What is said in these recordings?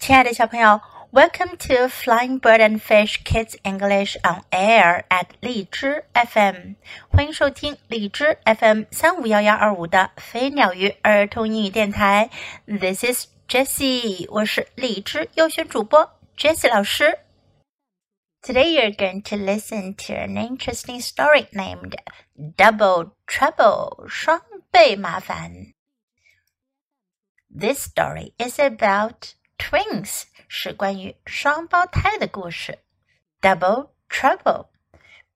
亲爱的小朋友，Welcome to Flying Bird and Fish Kids English on Air at 荔枝 FM，欢迎收听荔枝 FM 三五幺幺二五的飞鸟鱼儿童英语电台。This is Jessie，我是荔枝优选主播 Jessie 老师。Today you're going to listen to an interesting story named Double Trouble，双倍麻烦。This story is about twins 是关于双胞胎的故事。Double Trouble.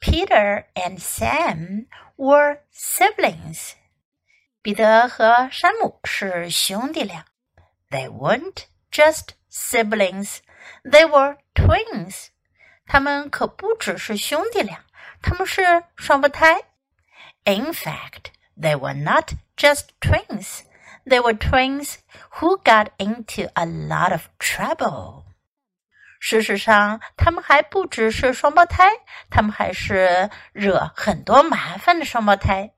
Peter and Sam were siblings. 彼得和山姆是兄弟俩。They weren't just siblings. They were twins. 他们可不只是兄弟俩，他们是双胞胎。In fact, they were not just twins. They were twins who got into a lot of trouble. 事实上，他们还不只是双胞胎，他们还是惹很多麻烦的双胞胎。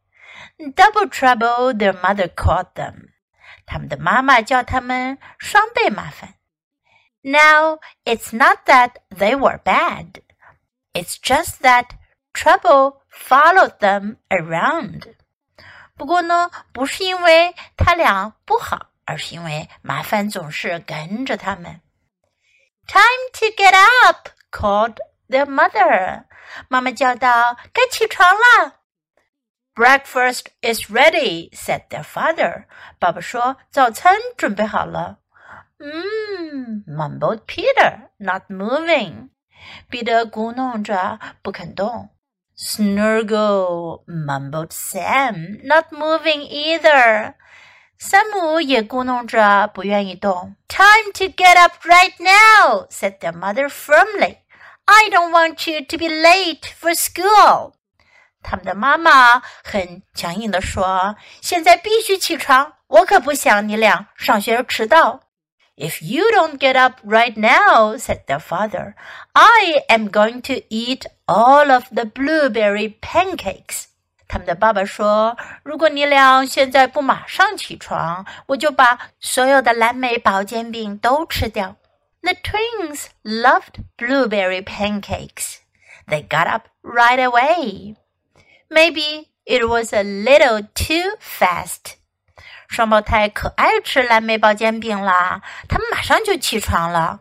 Double trouble, their mother called them. 他们的妈妈叫他们双倍麻烦。Now, it's not that they were bad. It's just that trouble followed them around. 不过呢，不是因为他俩不好，而是因为麻烦总是跟着他们。Time to get up! called their mother. 妈妈叫道：“该起床了。” Breakfast is ready, said their father. 爸爸说：“早餐准备好了。”嗯，mumbled Peter, not moving. 彼得咕哝着，不肯动。Snuggle, mumbled Sam, not moving either. 山姆也咕哝着，不愿意动。Time to get up right now, said their mother firmly. I don't want you to be late for school. 他们的妈妈很强硬地说：“现在必须起床，我可不想你俩上学迟到。” If you don't get up right now, said their father, I am going to eat all of the blueberry pancakes. 他们的爸爸说：“如果你俩现在不马上起床，我就把所有的蓝莓薄煎饼都吃掉。” The twins loved blueberry pancakes. They got up right away. Maybe it was a little too fast. 双胞胎可爱吃蓝莓包煎饼啦，他们马上就起床了。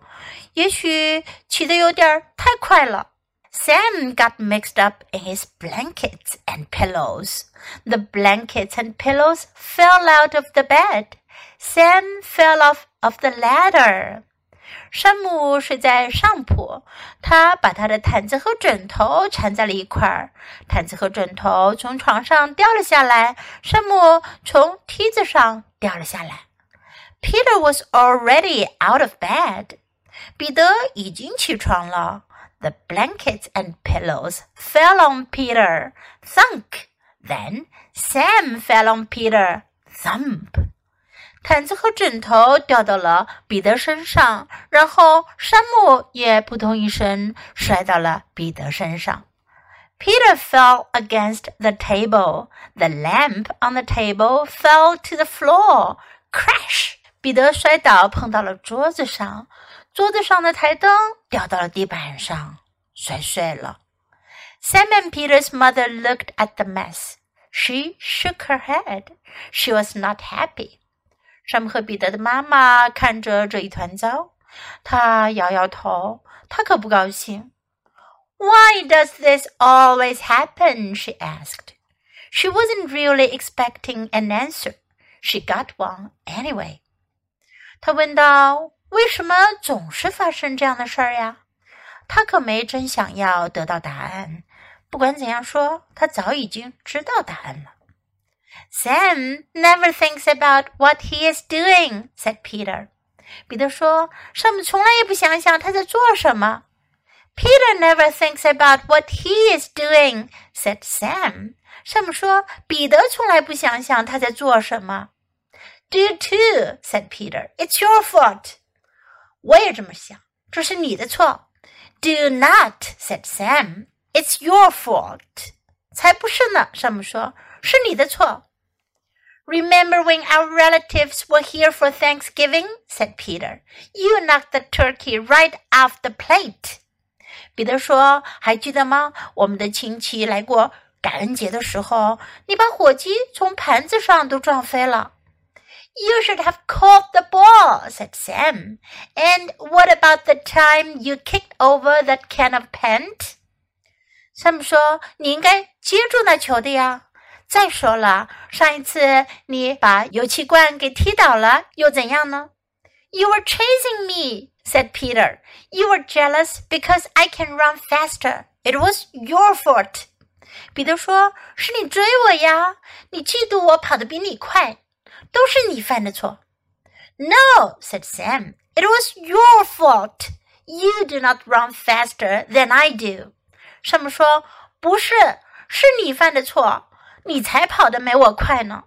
也许起的有点太快了。Sam got mixed up in his blankets and pillows. The blankets and pillows fell out of the bed. Sam fell off of the ladder. 山姆睡在上铺，他把他的毯子和枕头缠在了一块儿，毯子和枕头从床上掉了下来，山姆从梯子上掉了下来。Peter was already out of bed，彼得已经起床了。The blankets and pillows fell on Peter, thunk. Then Sam fell on Peter, thump. 毯子和枕头掉到了彼得身上，然后山姆也扑通一声摔到了彼得身上。Peter fell against the table. The lamp on the table fell to the floor. Crash! 彼得摔倒，碰到了桌子上，桌子上的台灯掉到了地板上，摔碎了。Sam and Peter's mother looked at the mess. She shook her head. She was not happy. 山姆和彼得的妈妈看着这一团糟，她摇摇头，她可不高兴。Why does this always happen? she asked. She wasn't really expecting an answer. She got one anyway. 她问道：“为什么总是发生这样的事儿呀？”她可没真想要得到答案。不管怎样说，她早已经知道答案了。Sam never thinks about what he is doing," said Peter. 彼得说：“山姆从来也不想想他在做什么。” Never thinks about what he is doing," said Sam. 山姆说,彼得从来不想想他在做什么。Do you too?" said Peter. "It's your fault." 我也这么想，这是你的错。Do not," said Sam. "It's your fault." 才不是呢，山姆说，是你的错。 Remember when our relatives were here for Thanksgiving? said Peter. You knocked the turkey right off the plate. 彼得说：“还记得吗？我们的亲戚来过感恩节的时候，你把火鸡从盘子上都撞飞了。” You should have caught the ball, said Sam. And what about the time you kicked over that can of paint? Sam 说：“你应该接住那球的呀。” ”再说了，上一次你把油漆罐给踢倒了，又怎样呢？You were chasing me, said Peter. You were jealous because I can run faster. It was your fault. 彼得说：“是你追我呀，你嫉妒我跑得比你快，都是你犯的错。” No, said Sam. It was your fault. You do not run faster than I do. 上面说：“不是，是你犯的错。”你才跑得没我快呢。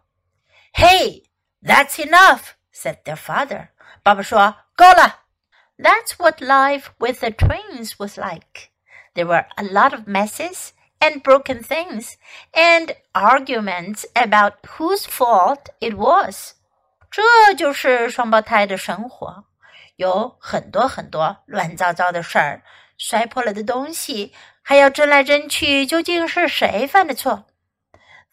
Hey, that's enough," said their father. 爸爸说：“够了。” That's what life with the twins was like. There were a lot of messes and broken things and arguments about whose fault it was. 这就是双胞胎的生活，有很多很多乱糟糟的事儿，摔破了的东西，还要争来争去，究竟是谁犯的错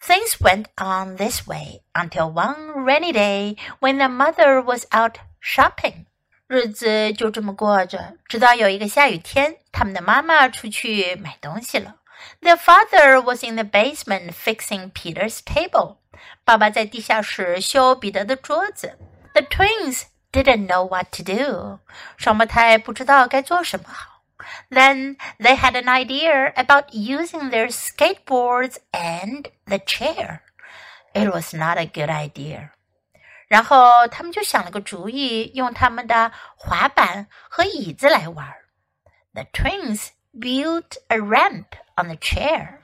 ？Things went on this way until one rainy day when the mother was out shopping. 日子就这么过着，直到有一个下雨天，他们的妈妈出去买东西了。Their father was in the basement fixing Peter's table. 爸爸在地下室修彼得的桌子。The twins didn't know what to do. 双胞胎不知道该做什么好。 then they had an idea about using their skateboards and the chair. It was not a good idea. 然后他们就想了个主意，用他们的滑板和椅子来玩。The twins built a ramp on the chair.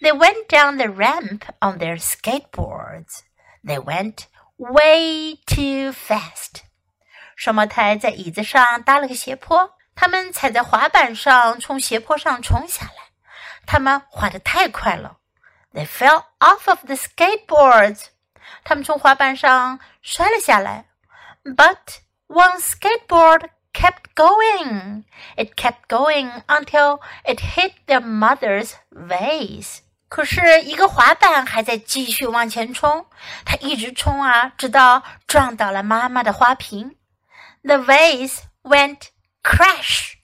They went down the ramp on their skateboards. They went way too fast. 双胞胎在椅子上搭了个斜坡。 他们踩在滑板上，从斜坡上冲下来。他们滑得太快了，They fell off of the skateboards。他们从滑板上摔了下来。But one skateboard kept going. It kept going until it hit their mother's vase. 可是，一个滑板还在继续往前冲，它一直冲啊，直到撞倒了妈妈的花瓶。The vase went Crash!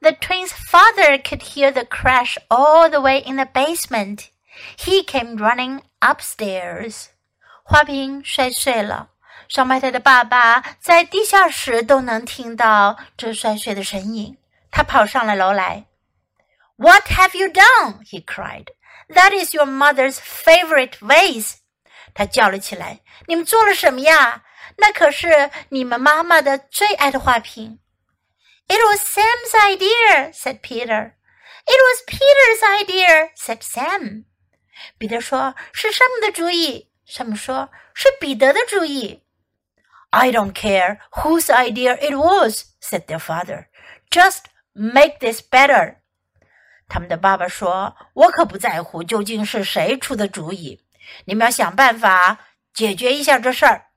The twins' father could hear the crash all the way in the basement. He came running upstairs. 花瓶摔碎了，双胞胎的爸爸在地下室都能听到这摔碎的声音。他跑上了楼来。What have you done? He cried. That is your mother's favorite vase. 他叫了起来：“你们做了什么呀？那可是你们妈妈的最爱的花瓶。” It was Sam's idea, said Peter. It was Peter's idea, said Sam. 彼得说：“是山姆的主意？”山姆说：“是彼得的主意。” I don't care whose idea it was, said their father. Just make this better. 他们的爸爸说：“我可不在乎究竟是谁出的主意，你们要想办法解决一下这事儿。”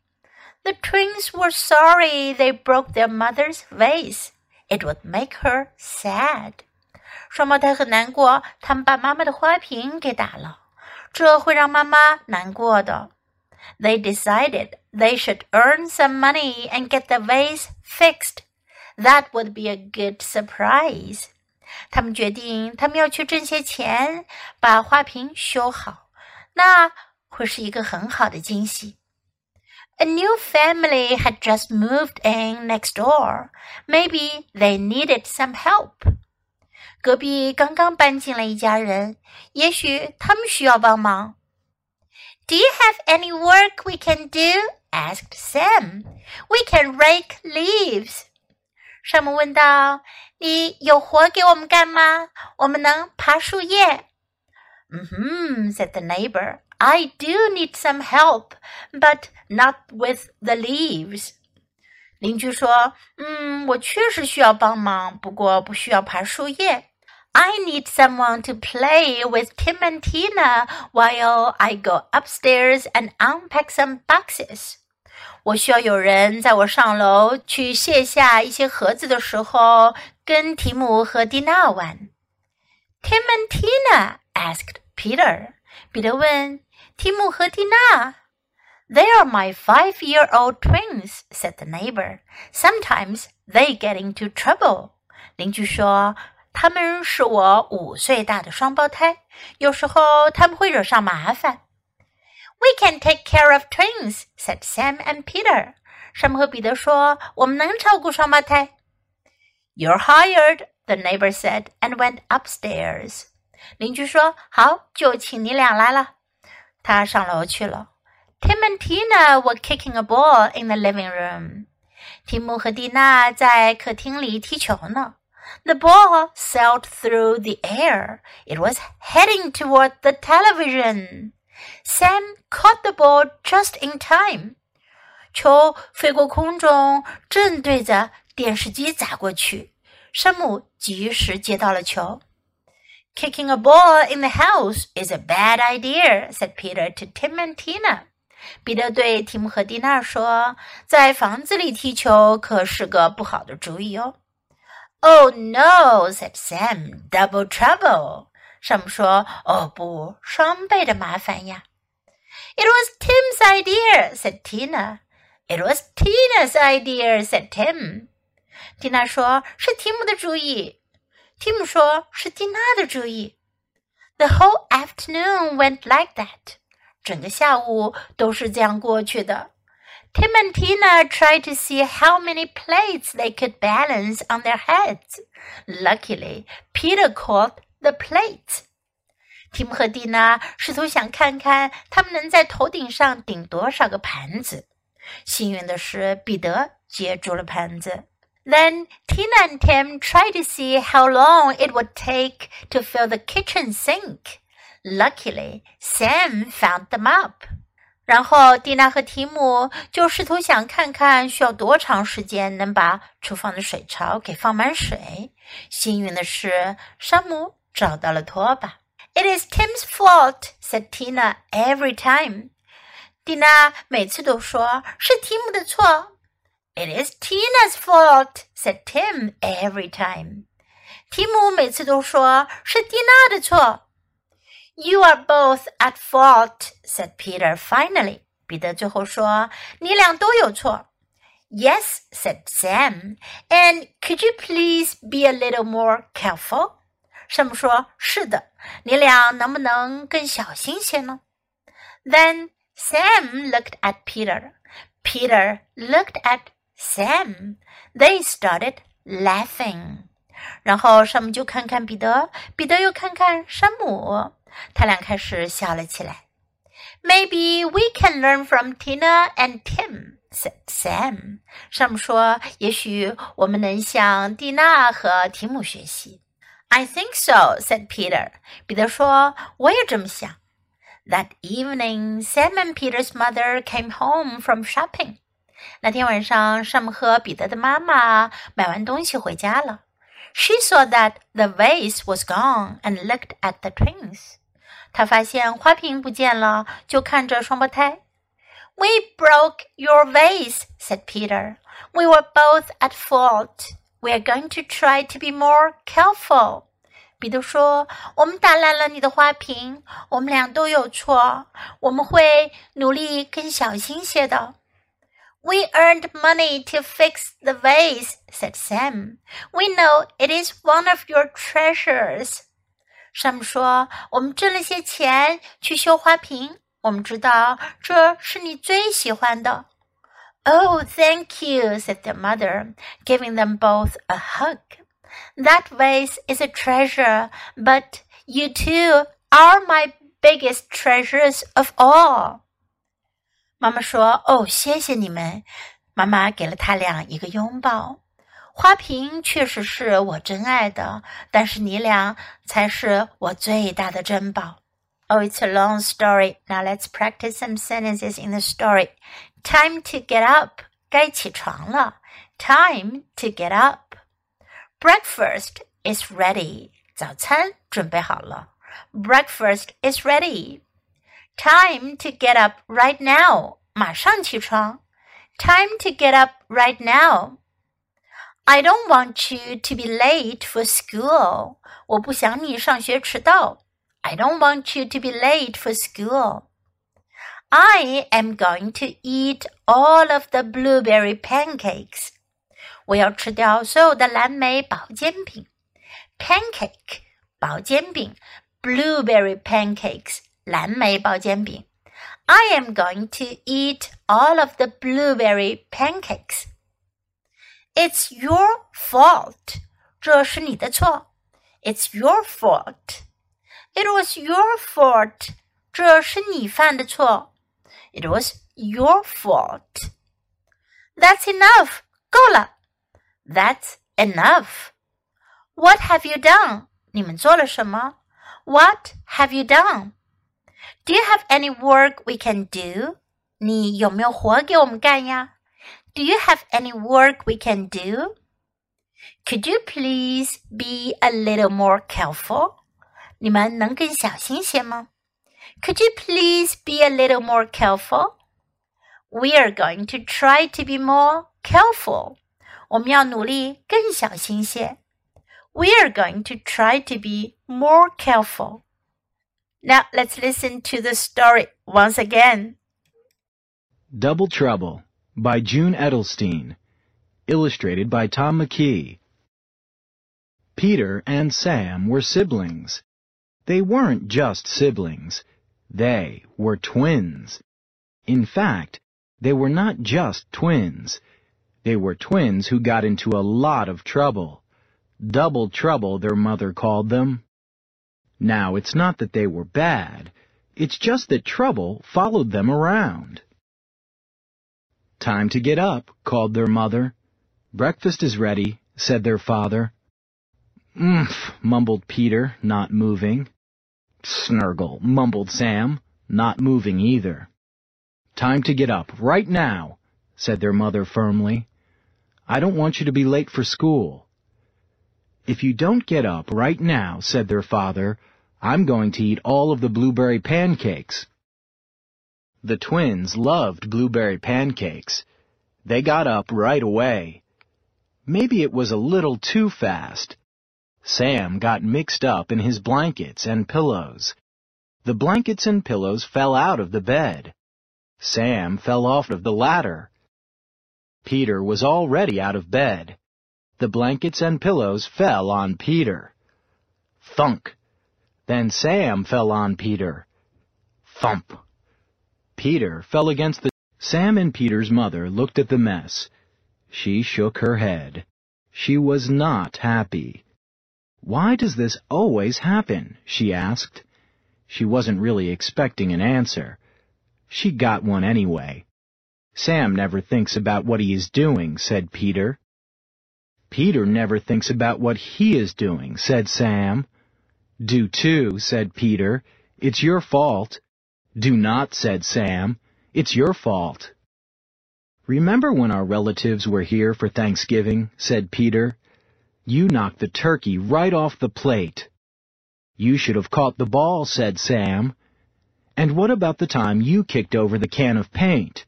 The twins were sorry they broke their mother's vase. It would make her sad. 双胞胎很难过，他们把妈妈的花瓶给打了，这会让妈妈难过的。They decided they should earn some money and get the vase fixed. That would be a good surprise. 他们决定，他们要去挣些钱，把花瓶修好，那会是一个很好的惊喜。a new family had just moved in next door. Maybe they needed some help. 隔壁刚刚搬进了一家人，也许他们需要帮忙。Do you have any work we can do? asked Sam. We can rake leaves. 山姆问道：“你有活给我们干吗？我们能爬树叶。” Mm-hmm, said the neighbor. I do need some help, but not with the leaves. 邻居说：“嗯，我确实需要帮忙，不过不需要爬树叶。” I need someone to play with Tim and Tina while I go upstairs and unpack some boxes. 我需要有人在我上楼去卸下一些盒子的时候，跟提姆和蒂娜玩。Tim and Tina asked Peter. 彼得问提姆和蒂娜。They are my five-year-old twins," said the neighbor. "Sometimes they get into trouble." 邻居说他们是我五岁大的双胞胎，有时候他们会惹上麻烦。We can take care of twins," said Sam and Peter. 山姆和彼得说：“我们能照顾双胞胎。” You're hired, the neighbor said, and went upstairs. 邻居说：“好，就请你俩来了。”他上楼去了。Tim and Tina were kicking a ball in the living room. 提姆和蒂娜在客厅里踢球呢。the ball sailed through the air. It was heading toward the television. Sam caught the ball just in time. 球飞过空中，正对着电视机砸过去。山姆及时接到了球。Kicking a ball in the house is a bad idea," said Peter to Tim and Tina. 彼得对提姆和蒂娜说：“在房子里踢球可是个不好的主意哦。” Oh no, said Sam. Double trouble. 山姆说：“哦不，双倍的麻烦呀。” It was Tim's idea, said Tina. It was Tina's idea, said Tim. 蒂娜说：“是提姆的主意。” ” 提姆说：“是蒂娜的主意。” The whole afternoon went like that. 整个下午都是这样过去的。Tim and Tina tried to see how many plates they could balance on their heads. Luckily, Peter caught the plate. 提姆和蒂娜试图想看看他们能在头顶上顶多少个盘子。幸运的是，彼得接住了盘子。 Then Tina and Tim tried to see how long it would take to fill the kitchen sink. Luckily, Sam found them up. 然后蒂娜和提姆就试图想看看需要多长时间能把厨房的水槽给放满水。幸运的是，山姆找到了拖把。It is Tim's fault," said Tina every time. 蒂娜每次都说是提姆的错。 It is Tina's fault," said Tim every time. 提姆每次都说是蒂娜的错。you are both at fault," said Peter. Finally, 彼得最后说：“你俩都有错。” Yes, said Sam. And could you please be a little more careful? 山姆说：“是的，你俩能不能更小心些呢？” Then Sam looked at Peter. Peter looked at Sam. They started laughing. 然后山姆就看看彼得，彼得又看看山姆。他俩开始笑了起来。Maybe we can learn from Tina and Tim," said Sam. 山姆说：“也许我们能向蒂娜和提姆学习。” I think so," said Peter. 彼得说：“我也这么想。” That evening, Sam and Peter's mother came home from shopping. 那天晚上，山姆和彼得的妈妈买完东西回家了。She saw that the vase was gone and looked at the twins. 她发现花瓶不见了，就看着双胞胎。We broke your vase," said Peter. "We were both at fault. We are going to try to be more careful." 彼得说：“我们打烂了你的花瓶，我们俩都有错。我们会努力更小心些的。” We earned money to fix the vase," said Sam. "We know it is one of your treasures." 山姆说：“我们挣了些钱去修花瓶，我们知道这是你最喜欢的。” Oh, thank you, said their mother, giving them both a hug. That vase is a treasure, but you two are my biggest treasures of all. 妈妈说：“哦，谢谢你们。”妈妈给了他俩一个拥抱。花瓶确实是我真爱的，但是你俩才是我最大的珍宝。Oh, it's a long story. Now let's practice some sentences in the story. Time to get up. 该起床了。Time to get up. Breakfast is ready. 早餐准备好了。Breakfast is ready. Time to get up right now. 马上起床。Time to get up right now. I don't want you to be late for school. 我不想你上学迟到。I don't want you to be late for school. I am going to eat all of the blueberry pancakes. 我要吃掉所有的蓝莓薄煎饼。Pancake 薄煎饼，blueberry pancakes 蓝莓薄煎饼。I am going to eat all of the blueberry pancakes. It's your fault. 这是你的错。It's your fault. It was your fault. 这是你犯的错。It was your fault. That's enough. 够了。that's enough. What have you done? 你们做了什么？What have you done? Do you have any work we can do? 你有没有活给我们干呀？Do you have any work we can do? Could you please be a little more careful? 你们能更小心些吗？Could you please be a little more careful? We are going to try to be more careful. 我们要努力更小心些。We are going to try to be more careful. Now let's listen to the story once again. Double Trouble by June Edelstein. Illustrated by Tom McKee. Peter and Sam were siblings. They weren't just siblings. They were twins. In fact, they were not just twins. They were twins who got into a lot of trouble. Double trouble, their mother called them. Now, it's not that they were bad. It's just that trouble followed them around. Time to get up, called their mother. Breakfast is ready, said their father. Umph, mumbled Peter, not moving. Snurgle, mumbled Sam, not moving either. Time to get up, right now, said their mother firmly. I don't want you to be late for school. If you don't get up right now, said their father, I'm going to eat all of the blueberry pancakes. The twins loved blueberry pancakes. They got up right away. Maybe it was a little too fast. Sam got mixed up in his blankets and pillows. The blankets and pillows fell out of the bed. Sam fell off of the ladder. Peter was already out of bed. The blankets and pillows fell on Peter. Thunk! Then Sam fell on Peter. Thump! Peter fell against the... Sam and Peter's mother looked at the mess. She shook her head. She was not happy. Why does this always happen? she asked. She wasn't really expecting an answer. She got one anyway. Sam never thinks about what he is doing, said Peter. Peter never thinks about what he is doing, said Sam. Do too, said Peter. It's your fault. Do not, said Sam. It's your fault. Remember when our relatives were here for Thanksgiving, said Peter. You knocked the turkey right off the plate. You should have caught the ball, said Sam. And what about the time you kicked over the can of paint?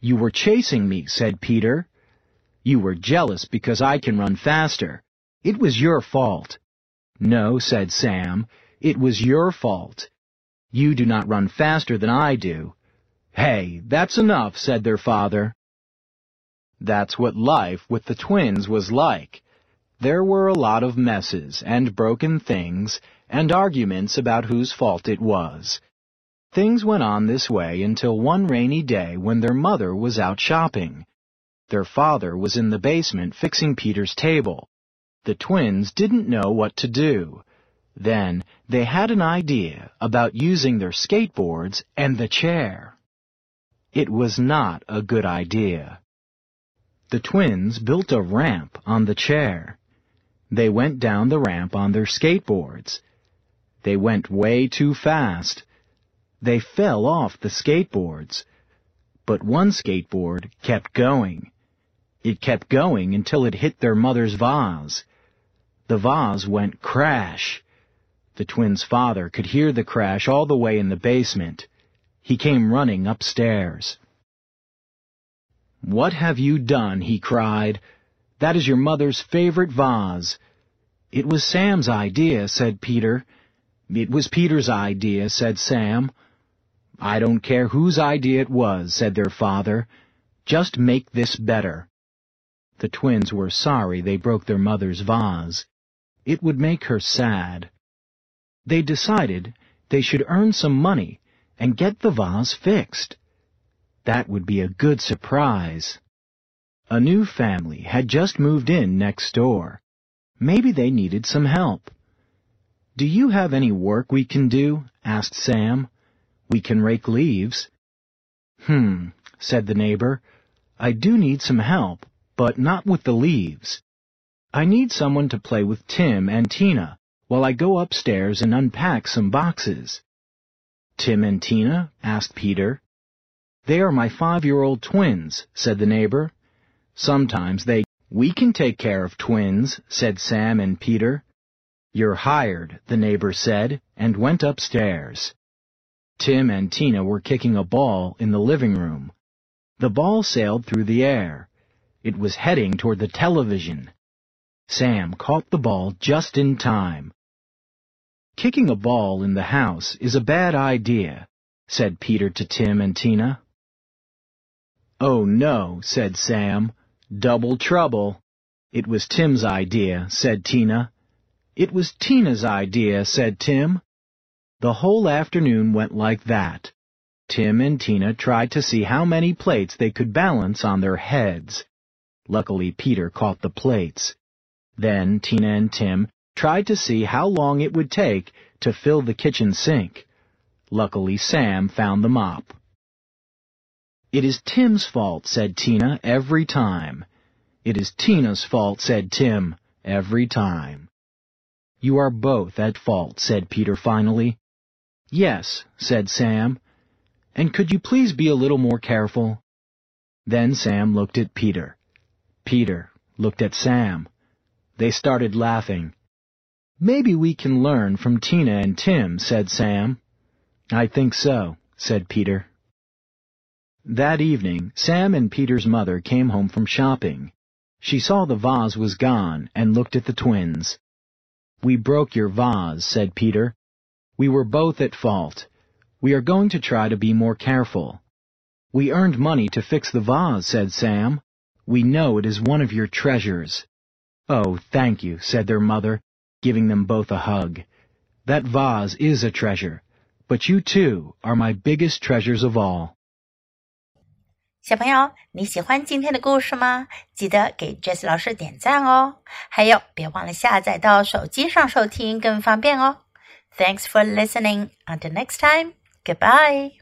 You were chasing me, said Peter. You were jealous because I can run faster. It was your fault. No, said Sam, it was your fault. You do not run faster than I do. Hey, that's enough, said their father. That's what life with the twins was like. There were a lot of messes and broken things and arguments about whose fault it was. Things went on this way until one rainy day when their mother was out shopping. Their father was in the basement fixing Peter's table. The twins didn't know what to do. Then they had an idea about using their skateboards and the chair. It was not a good idea. The twins built a ramp on the chair. They went down the ramp on their skateboards. They went way too fast. They fell off the skateboards. But one skateboard kept going. It kept going until it hit their mother's vase. The vase went crash. The twins' father could hear the crash all the way in the basement. He came running upstairs. What have you done? he cried. That is your mother's favorite vase. It was Sam's idea, said Peter. It was Peter's idea, said Sam. I don't care whose idea it was, said their father. Just make this better. The twins were sorry they broke their mother's vase. It would make her sad. They decided they should earn some money and get the vase fixed. That would be a good surprise. A new family had just moved in next door. Maybe they needed some help. Do you have any work we can do? asked Sam. We can rake leaves. Hmm, said the neighbor. I do need some help, but not with the leaves. I need someone to play with Tim and Tina while I go upstairs and unpack some boxes. Tim and Tina? asked Peter. They are my five-year-old twins, said the neighbor. Sometimes they... We can take care of twins, said Sam and Peter. You're hired, the neighbor said, and went upstairs. Tim and Tina were kicking a ball in the living room. The ball sailed through the air. It was heading toward the television. Sam caught the ball just in time. Kicking a ball in the house is a bad idea, said Peter to Tim and Tina. Oh no, said Sam. Double trouble. It was Tim's idea, said Tina. It was Tina's idea, said Tim. The whole afternoon went like that. Tim and Tina tried to see how many plates they could balance on their heads. Luckily, Peter caught the plates. Then Tina and Tim tried to see how long it would take to fill the kitchen sink. Luckily, Sam found the mop. It is Tim's fault, said Tina, every time. It is Tina's fault, said Tim, every time. You are both at fault, said Peter finally. Yes, said Sam. And could you please be a little more careful? Then Sam looked at Peter. Peter looked at Sam. They started laughing. Maybe we can learn from Tina and Tim, said Sam. I think so, said Peter. That evening, Sam and Peter's mother came home from shopping. She saw the vase was gone and looked at the twins. We broke your vase, said Peter. We were both at fault. We are going to try to be more careful. We earned money to fix the vase, said Sam. We know it is one of your treasures. Oh, thank you, said their mother, giving them both a hug. That vase is a treasure, but you too are my biggest treasures of all. 小朋友，你喜欢今天的故事吗？记得给 Jess 老师点赞哦！还有，别忘了下载到手机上收听，更方便哦。Thanks for listening. Until next time. Goodbye.